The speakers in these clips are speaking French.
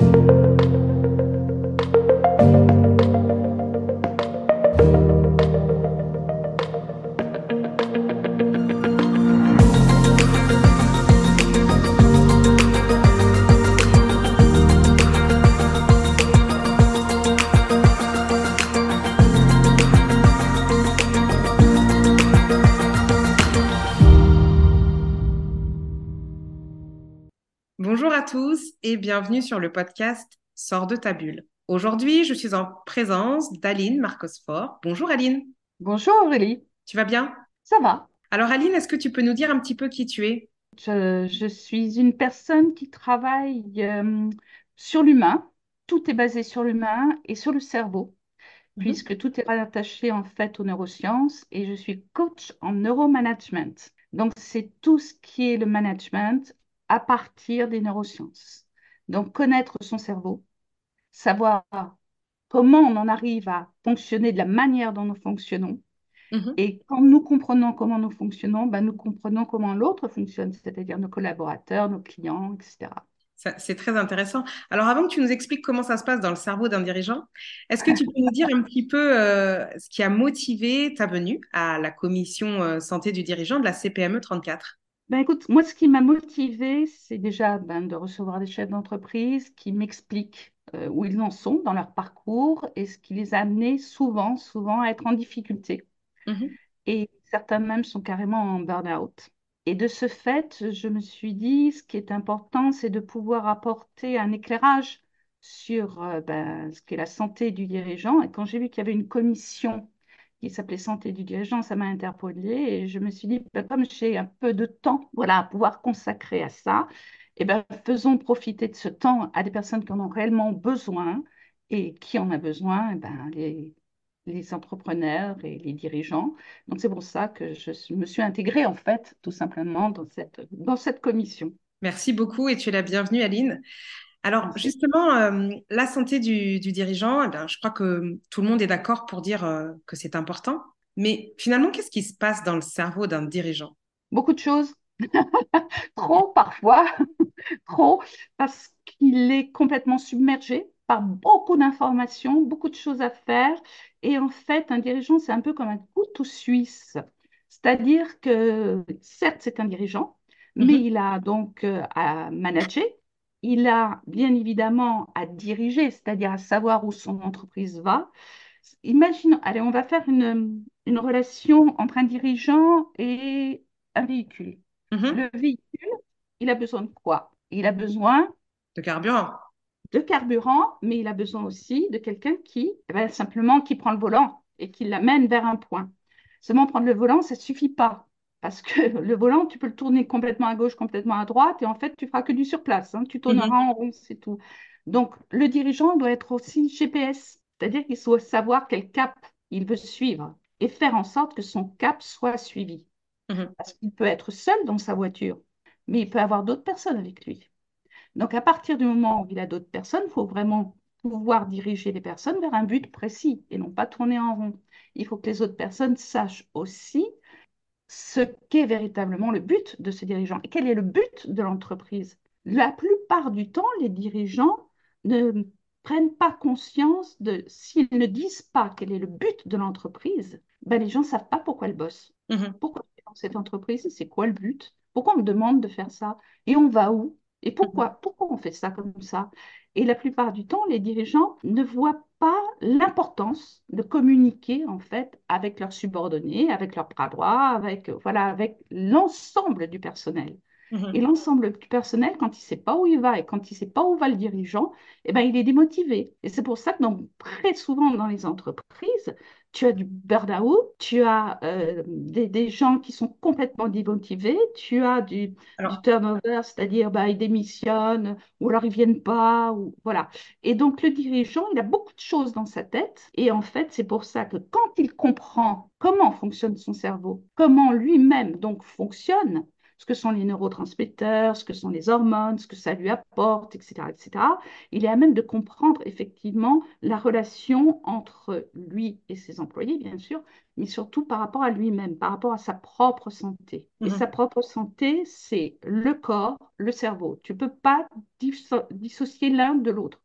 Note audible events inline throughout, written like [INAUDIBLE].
you. Bonjour à tous et bienvenue sur le podcast Sors de ta bulle. Aujourd'hui, je suis en présence d'Aline Marcosfort. Bonjour Aline. Bonjour Aurélie. Tu vas bien? Ça va. Alors Aline, est-ce que tu peux nous dire un petit peu qui tu es? Je, je, suis une personne qui travaille euh, sur l'humain. Tout est basé sur l'humain et sur le cerveau, mmh. puisque tout est rattaché en fait aux neurosciences et je suis coach en neuromanagement. Donc c'est tout ce qui est le management à partir des neurosciences. Donc, connaître son cerveau, savoir comment on en arrive à fonctionner de la manière dont nous fonctionnons. Mhm. Et quand nous comprenons comment nous fonctionnons, ben, nous comprenons comment l'autre fonctionne, c'est-à-dire nos collaborateurs, nos clients, etc. C'est très intéressant. Alors, avant que tu nous expliques comment ça se passe dans le cerveau d'un dirigeant, est-ce que tu peux nous dire un petit peu euh, ce qui a motivé ta venue à la commission euh, santé du dirigeant de la CPME 34 ben écoute, moi, ce qui m'a motivé, c'est déjà ben, de recevoir des chefs d'entreprise qui m'expliquent euh, où ils en sont dans leur parcours et ce qui les a amenés souvent, souvent à être en difficulté. Mm-hmm. Et certains même sont carrément en burn-out. Et de ce fait, je me suis dit, ce qui est important, c'est de pouvoir apporter un éclairage sur euh, ben, ce qu'est la santé du dirigeant. Et quand j'ai vu qu'il y avait une commission qui s'appelait Santé du dirigeant, ça m'a interpellée et je me suis dit, ben, comme j'ai un peu de temps voilà, à pouvoir consacrer à ça, eh ben, faisons profiter de ce temps à des personnes qui en ont réellement besoin et qui en a besoin, eh ben, les, les entrepreneurs et les dirigeants. Donc c'est pour ça que je me suis intégrée en fait tout simplement dans cette, dans cette commission. Merci beaucoup et tu es la bienvenue Aline. Alors justement, euh, la santé du, dirigeant, eh je crois que tout le monde est d'accord pour dire euh, que c'est important. Mais finalement, qu'est-ce qui se passe dans le cerveau d'un dirigeant? Beaucoup de choses. [LAUGHS] Trop parfois, [LAUGHS] trop, parce qu'il est complètement submergé par beaucoup d'informations, beaucoup de choses à faire. Et en fait, un dirigeant, c'est un peu comme un couteau suisse. C'est-à-dire que, certes, c'est un dirigeant, mais mm-hmm. il a donc euh, à manager, il a bien évidemment à diriger, c'est-à-dire à savoir où son entreprise va. Imaginons, allez, on va faire une, relation entre un dirigeant et un véhicule. Mhm. Le véhicule, il a besoin de quoi? Il a besoin de carburant. De carburant, mais il a besoin aussi de quelqu'un qui, eh ben, simplement, qui prend le volant et qui l'amène vers un point. Seulement prendre le volant, ça ne suffit pas. Parce que [LAUGHS] le volant, tu peux le tourner complètement à gauche, complètement à droite, et en fait, tu feras que du surplace. Hein. Tu tourneras mhm. en rond, c'est tout. Donc, le dirigeant doit être aussi GPS, c'est-à-dire qu'il doit savoir quel cap il veut suivre et faire en sorte que son cap soit suivi. Mhm. Parce qu'il peut être seul dans sa voiture, mais il peut avoir d'autres personnes avec lui. Donc, à partir du moment où il a d'autres personnes, il faut vraiment pouvoir diriger les personnes vers un but précis et non pas tourner en rond. Il faut que les autres personnes sachent aussi ce qu'est véritablement le but de ce dirigeant et quel est le but de l'entreprise? La plupart du temps, les dirigeants ne prennent pas conscience de, s'ils ne disent pas quel est le but de l'entreprise, ben les gens ne savent pas pourquoi elles bossent. Mhm. Pourquoi dans cette entreprise? C'est quoi le but? Pourquoi on me demande de faire ça? Et on va où? Et pourquoi, mhm. pourquoi on fait ça comme ça? Et la plupart du temps, les dirigeants ne voient pas l'importance de communiquer en fait avec leurs subordonnés, avec leurs bras droits, avec voilà, avec l'ensemble du personnel. Mhm. Et l'ensemble du personnel, quand il ne sait pas où il va et quand il ne sait pas où va le dirigeant, eh ben, il est démotivé. Et c'est pour ça que donc, très souvent dans les entreprises, tu as du burn-out, tu as euh, des, gens qui sont complètement démotivés, tu as du, turnover, c'est-à-dire bah, ils démissionnent ou alors ils viennent pas, ou voilà. Et donc le dirigeant, il a beaucoup de choses dans sa tête et en fait c'est pour ça que quand il comprend comment fonctionne son cerveau, comment lui-même donc fonctionne, ce que sont les neurotransmetteurs, ce que sont les hormones, ce que ça lui apporte, etc., etc. Il est à même de comprendre effectivement la relation entre lui et ses employés, bien sûr, mais surtout par rapport à lui-même, par rapport à sa propre santé. Et Mhm. sa propre santé, c'est le corps, le cerveau. Tu ne peux pas disso- dissocier l'un de l'autre.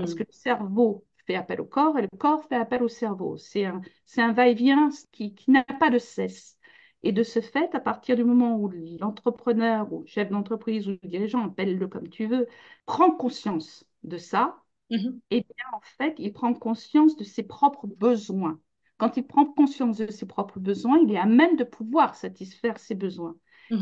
Parce que le cerveau fait appel au corps et le corps fait appel au cerveau. C'est un, va-et-vient qui, qui n'a pas de cesse. Et de ce fait, à partir du moment où l'entrepreneur ou le chef d'entreprise ou le dirigeant, appelle-le comme tu veux, prend conscience de ça, Mhm. eh bien, en fait, il prend conscience de ses propres besoins. Quand il prend conscience de ses propres besoins, il est à même de pouvoir satisfaire ses besoins.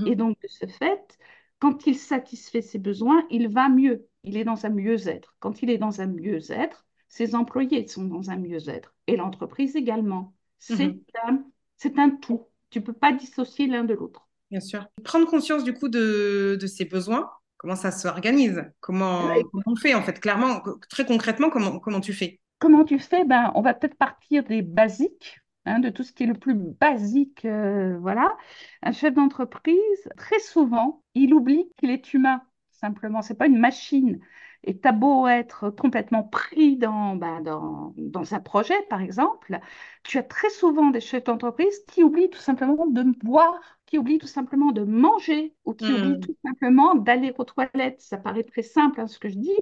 Et Mhm. donc, de ce fait, quand il satisfait ses besoins, il va mieux. Il est dans un mieux-être. Quand il est dans un mieux-être, ses employés sont dans un mieux-être et l'entreprise également. C'est Mhm. un, c'est un tout. Tu ne peux pas dissocier l'un de l'autre. Bien sûr. Prendre conscience du coup de, de ses besoins, comment ça s'organise, comment, comment on fait en fait, clairement, très concrètement, comment, comment tu fais? Comment tu fais? Ben, on va peut-être partir des basiques, hein, de tout ce qui est le plus basique. euh, voilà. Un chef d'entreprise, très souvent, il oublie qu'il est humain, simplement. C'est pas une machine. Et t'as beau être complètement pris dans, ben, dans, dans un projet, par exemple, tu as très souvent des chefs d'entreprise qui oublient tout simplement de boire, qui oublient tout simplement de manger ou qui oublient Hmm. tout simplement d'aller aux toilettes. Ça paraît très simple, hein, ce que je dis,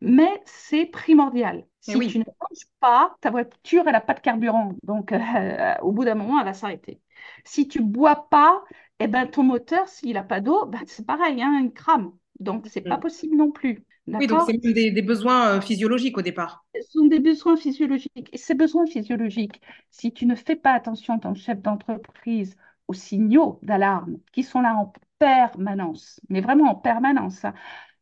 mais c'est primordial. Si oui. tu ne manges pas, ta voiture, elle n'a pas de carburant. Donc, euh, au bout d'un moment, elle va s'arrêter. Si tu bois pas, eh ben, ton moteur, s'il n'a pas d'eau, ben, c'est pareil, hein, il crame. Donc, c'est pas Hmm. possible non plus. Oui, donc c'est des, des besoins euh, physiologiques au départ. Ce sont des besoins physiologiques. Et ces besoins physiologiques, si tu ne fais pas attention en tant que chef d'entreprise aux signaux d'alarme qui sont là en permanence, mais vraiment en permanence, hein.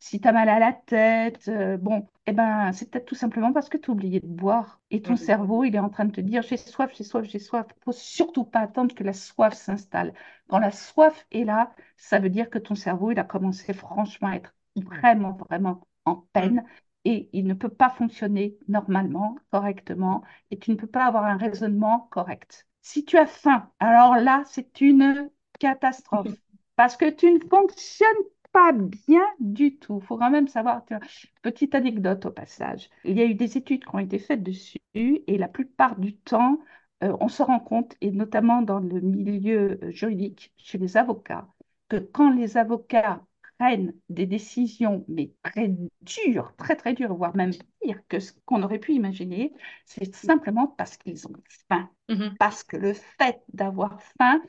Si tu as mal à la tête, euh, bon, eh ben, c'est peut-être tout simplement parce que tu as oublié de boire. Et ton Hmm. cerveau, il est en train de te dire, j'ai soif, j'ai soif, j'ai soif. Il faut surtout pas attendre que la soif s'installe. Quand la soif est là, ça veut dire que ton cerveau, il a commencé franchement à être vraiment, vraiment en peine et il ne peut pas fonctionner normalement, correctement, et tu ne peux pas avoir un raisonnement correct. Si tu as faim, alors là, c'est une catastrophe [LAUGHS] parce que tu ne fonctionnes pas bien du tout. Il faut quand même savoir, tu vois, petite anecdote au passage, il y a eu des études qui ont été faites dessus et la plupart du temps, euh, on se rend compte, et notamment dans le milieu euh, juridique, chez les avocats, que quand les avocats prennent des décisions, mais très dures, très très dures, voire même pire que ce qu'on aurait pu imaginer, c'est simplement parce qu'ils ont faim. Mhm. Parce que le fait d'avoir faim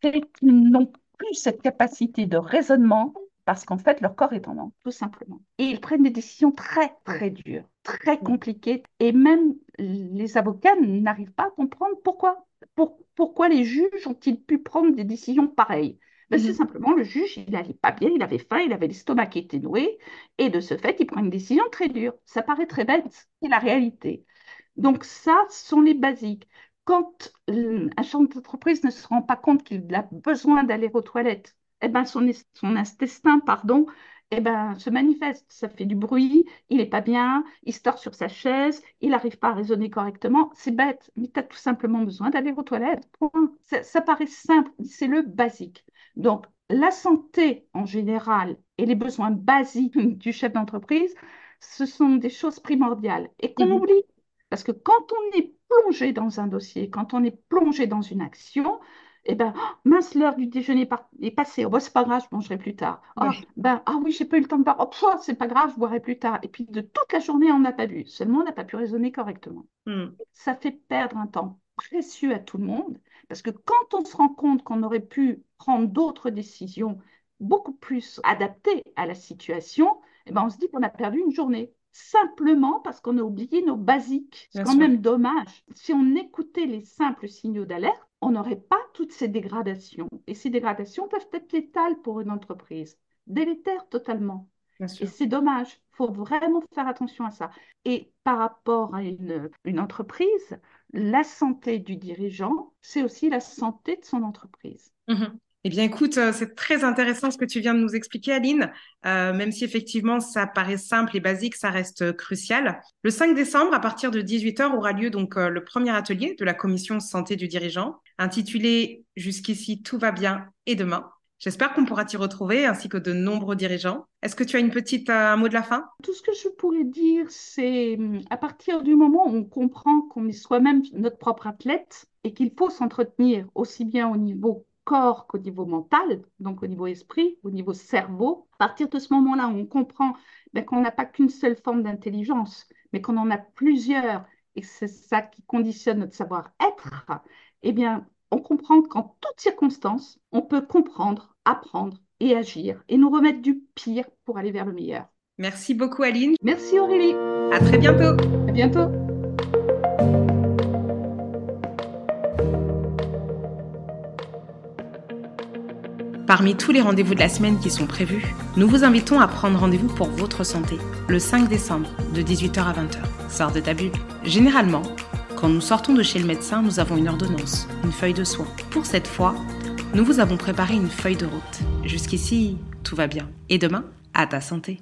fait qu'ils n'ont plus cette capacité de raisonnement parce qu'en fait, leur corps est en manque, tout simplement. Et ils prennent des décisions très, très dures, très compliquées. Et même les avocats n'arrivent pas à comprendre pourquoi. Pour- pourquoi les juges ont-ils pu prendre des décisions pareilles ben, c'est Mhm. simplement le juge, il n'allait pas bien, il avait faim, il avait l'estomac qui était noué, et de ce fait, il prend une décision très dure. Ça paraît très bête, c'est la réalité. Donc ça, ce sont les basiques. Quand un chef d'entreprise ne se rend pas compte qu'il a besoin d'aller aux toilettes, eh ben son, est- son intestin, pardon, eh ben, se manifeste. Ça fait du bruit, il n'est pas bien, il se tord sur sa chaise, il n'arrive pas à raisonner correctement. C'est bête, mais tu as tout simplement besoin d'aller aux toilettes. Point. Ça, ça paraît simple, c'est le basique. Donc, la santé en général et les besoins basiques [LAUGHS] du chef d'entreprise, ce sont des choses primordiales et qu'on Mhm. oublie. Parce que quand on est plongé dans un dossier, quand on est plongé dans une action, eh ben, oh, mince, l'heure du déjeuner est passée. Oh, bah, c'est pas grave, je mangerai plus tard. Oh, ben, ah oui, j'ai pas eu le temps de boire. Oh, pff, c'est pas grave, je boirai plus tard. Et puis, de toute la journée, on n'a pas bu. Seulement, on n'a pas pu raisonner correctement. Hmm. Ça fait perdre un temps précieux à tout le monde. Parce que quand on se rend compte qu'on aurait pu prendre d'autres décisions beaucoup plus adaptées à la situation, eh ben, on se dit qu'on a perdu une journée simplement parce qu'on a oublié nos basiques. C'est quand sûr. même dommage. Si on écoutait les simples signaux d'alerte, on n'aurait pas toutes ces dégradations. Et ces dégradations peuvent être létales pour une entreprise, délétères totalement. Et c'est dommage. Il faut vraiment faire attention à ça. Et par rapport à une, une entreprise, la santé du dirigeant, c'est aussi la santé de son entreprise. Mhm. Eh bien, écoute, euh, c'est très intéressant ce que tu viens de nous expliquer, Aline. Euh, même si effectivement ça paraît simple et basique, ça reste crucial. Le 5 décembre, à partir de 18h, aura lieu donc euh, le premier atelier de la commission santé du dirigeant, intitulé Jusqu'ici tout va bien et demain. J'espère qu'on pourra t'y retrouver ainsi que de nombreux dirigeants. Est-ce que tu as une petite euh, un mot de la fin? Tout ce que je pourrais dire, c'est à partir du moment où on comprend qu'on est soi-même notre propre athlète et qu'il faut s'entretenir aussi bien au niveau corps qu'au niveau mental, donc au niveau esprit, au niveau cerveau. À partir de ce moment-là, on comprend ben, qu'on n'a pas qu'une seule forme d'intelligence, mais qu'on en a plusieurs et c'est ça qui conditionne notre savoir-être. Eh bien, on comprend qu'en toutes circonstances, on peut comprendre, apprendre et agir et nous remettre du pire pour aller vers le meilleur. Merci beaucoup Aline. Merci Aurélie. À très bientôt. À bientôt. Parmi tous les rendez-vous de la semaine qui sont prévus, nous vous invitons à prendre rendez-vous pour votre santé le 5 décembre de 18h à 20h. Sors de ta bulle. Généralement, quand nous sortons de chez le médecin, nous avons une ordonnance, une feuille de soins. Pour cette fois, nous vous avons préparé une feuille de route. Jusqu'ici, tout va bien. Et demain, à ta santé.